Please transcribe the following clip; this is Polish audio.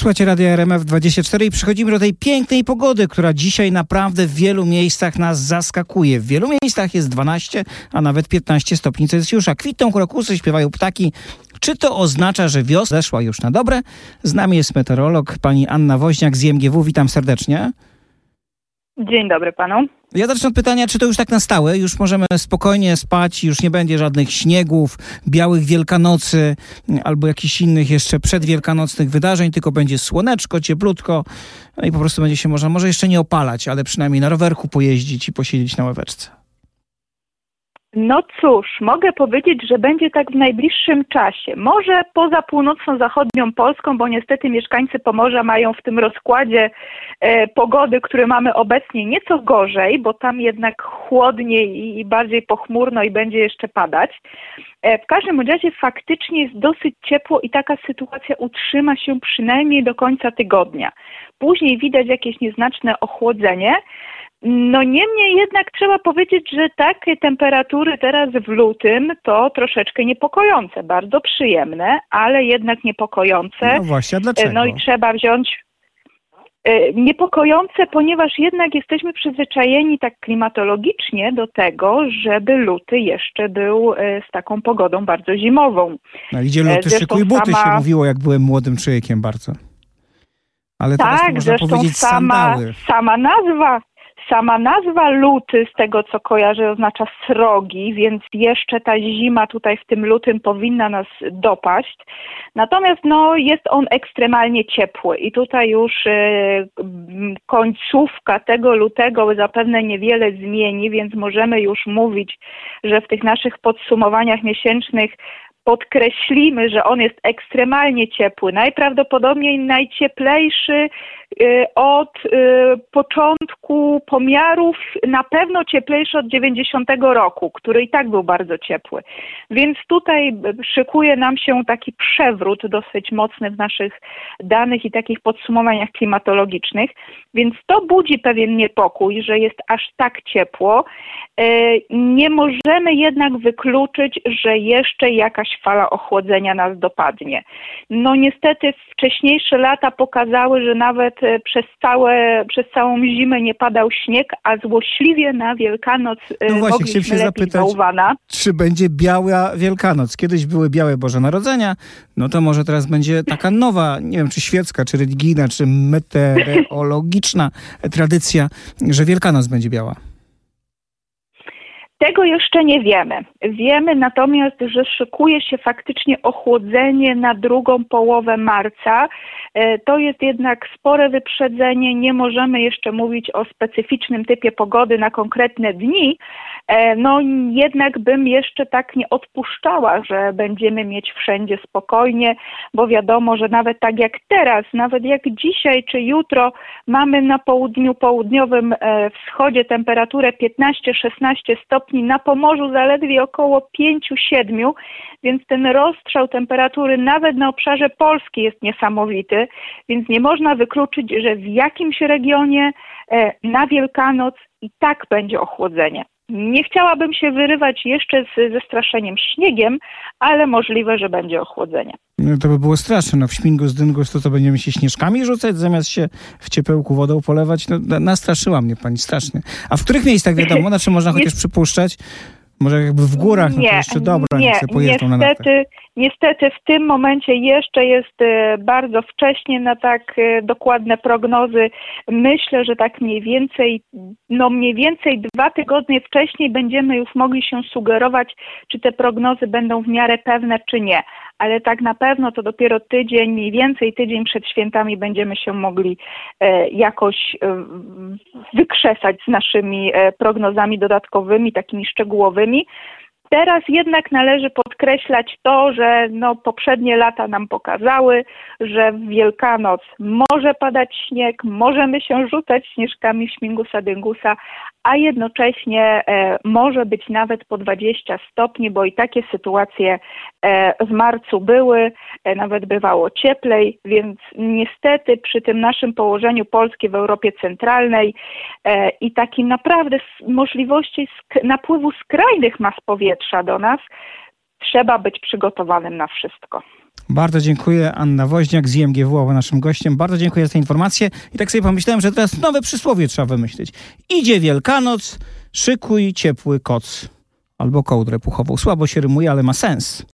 Słuchajcie Radia RMF 24 i przechodzimy do tej pięknej pogody, która dzisiaj naprawdę w wielu miejscach nas zaskakuje. W wielu miejscach jest 12, a nawet 15 stopni Celsjusza. Kwitną krokusy, śpiewają ptaki. Czy to oznacza, że wiosna zeszła już na dobre? Z nami jest meteorolog pani Anna Woźniak z IMGW. Witam serdecznie. Dzień dobry panu. Ja zacznę od pytania, czy to już tak na stałe? Już możemy spokojnie spać, już nie będzie żadnych śniegów, białych wielkanocy albo jakichś innych jeszcze przedwielkanocnych wydarzeń, tylko będzie słoneczko, cieplutko no i po prostu będzie się można, może jeszcze nie opalać, ale przynajmniej na rowerku pojeździć i posiedzieć na ławeczce. No cóż, mogę powiedzieć, że będzie tak w najbliższym czasie. Może poza północno-zachodnią Polską, bo niestety mieszkańcy Pomorza mają w tym rozkładzie e, pogody, który mamy obecnie, nieco gorzej, bo tam jednak chłodniej i, i bardziej pochmurno i będzie jeszcze padać. E, w każdym razie faktycznie jest dosyć ciepło i taka sytuacja utrzyma się przynajmniej do końca tygodnia. Później widać jakieś nieznaczne ochłodzenie. No niemniej jednak trzeba powiedzieć, że takie temperatury teraz w lutym to troszeczkę niepokojące, bardzo przyjemne, ale jednak niepokojące. No właśnie, a dlaczego? No i trzeba wziąć e, niepokojące, ponieważ jednak jesteśmy przyzwyczajeni tak klimatologicznie do tego, żeby luty jeszcze był e, z taką pogodą bardzo zimową. No idzie luty, Zresztą szykuj buty sama- się mówiło, jak byłem młodym człowiekiem bardzo. Ale teraz to Tak, można zresztą powiedzieć sama, sandały. sama nazwa, sama nazwa luty, z tego co kojarzę, oznacza srogi, więc jeszcze ta zima tutaj w tym lutym powinna nas dopaść. Natomiast no, jest on ekstremalnie ciepły i tutaj już m, końcówka tego lutego zapewne niewiele zmieni, więc możemy już mówić, że w tych naszych podsumowaniach miesięcznych podkreślimy, że on jest ekstremalnie ciepły, najprawdopodobniej najcieplejszy y, od y, początku pomiarów, na pewno cieplejszy od 90 roku, który i tak był bardzo ciepły. Więc tutaj szykuje nam się taki przewrót dosyć mocny w naszych danych i takich podsumowaniach klimatologicznych, więc to budzi pewien niepokój, że jest aż tak ciepło. E, Nie możemy jednak wykluczyć, że jeszcze jakaś fala ochłodzenia nas dopadnie. No niestety wcześniejsze lata pokazały, że nawet e, przez, całe, przez całą zimę nie padał śnieg, a złośliwie na Wielkanoc e, No właśnie, chciałem mogliśmy się zapytać, bałwana. czy będzie biała Wielkanoc. Kiedyś były białe Boże Narodzenia, no to może teraz będzie taka nowa, nie wiem, czy świecka, czy religijna, czy meteorologiczna tradycja, że Wielkanoc będzie biała. Tego jeszcze nie wiemy. Wiemy natomiast, że szykuje się faktycznie ochłodzenie na drugą połowę marca. E, To jest jednak spore wyprzedzenie. Nie możemy jeszcze mówić o specyficznym typie pogody na konkretne dni. E, No jednak bym jeszcze tak nie odpuszczała, że będziemy mieć wszędzie spokojnie, bo wiadomo, że nawet tak jak teraz, nawet jak dzisiaj czy jutro mamy na południu, południowym e, wschodzie temperaturę 15-16 stopni, na Pomorzu zaledwie około 5-7, więc ten rozstrzał temperatury nawet na obszarze Polski jest niesamowity, więc nie można wykluczyć, że w jakimś regionie e, na Wielkanoc i tak będzie ochłodzenie. Nie chciałabym się wyrywać jeszcze z, ze straszeniem śniegiem, ale możliwe, że będzie ochłodzenie. No to by było straszne. No w śmigu z dyngus to co będziemy się śnieżkami rzucać, zamiast się w ciepełku wodą polewać. No, na- nastraszyła mnie pani strasznie. A w których miejscach wiadomo, na czym można chociaż przypuszczać? Może jakby w górach, no to jeszcze dobra, nie, niech pojeżdżą na nartach. niestety, niestety w tym momencie jeszcze jest e, bardzo wcześnie na tak e, dokładne prognozy. Myślę, że tak mniej więcej, no mniej więcej dwa tygodnie wcześniej będziemy już mogli się sugerować, czy te prognozy będą w miarę pewne, czy nie. Ale tak na pewno to dopiero tydzień, mniej więcej tydzień przed świętami będziemy się mogli e, jakoś e, wykrzesać z naszymi e, prognozami dodatkowymi, takimi szczegółowymi. Teraz jednak należy podkreślać to, że no, poprzednie lata nam pokazały, że w Wielkanoc może padać śnieg, możemy się rzucać śnieżkami śmigusa dyngusa, a jednocześnie e, może być nawet po 20 stopni, bo i takie sytuacje e, w marcu były, e, nawet bywało cieplej, więc niestety przy tym naszym położeniu Polski w Europie Centralnej e, i takim naprawdę możliwości sk- napływu skrajnych mas powietrza do nas, trzeba być przygotowanym na wszystko. Bardzo dziękuję. Anna Woźniak z IMGW była naszym gościem. Bardzo dziękuję za te informacje. I tak sobie pomyślałem, że teraz nowe przysłowie trzeba wymyślić. Idzie Wielkanoc, szykuj ciepły koc. Albo kołdrę puchową. Słabo się rymuje, ale ma sens.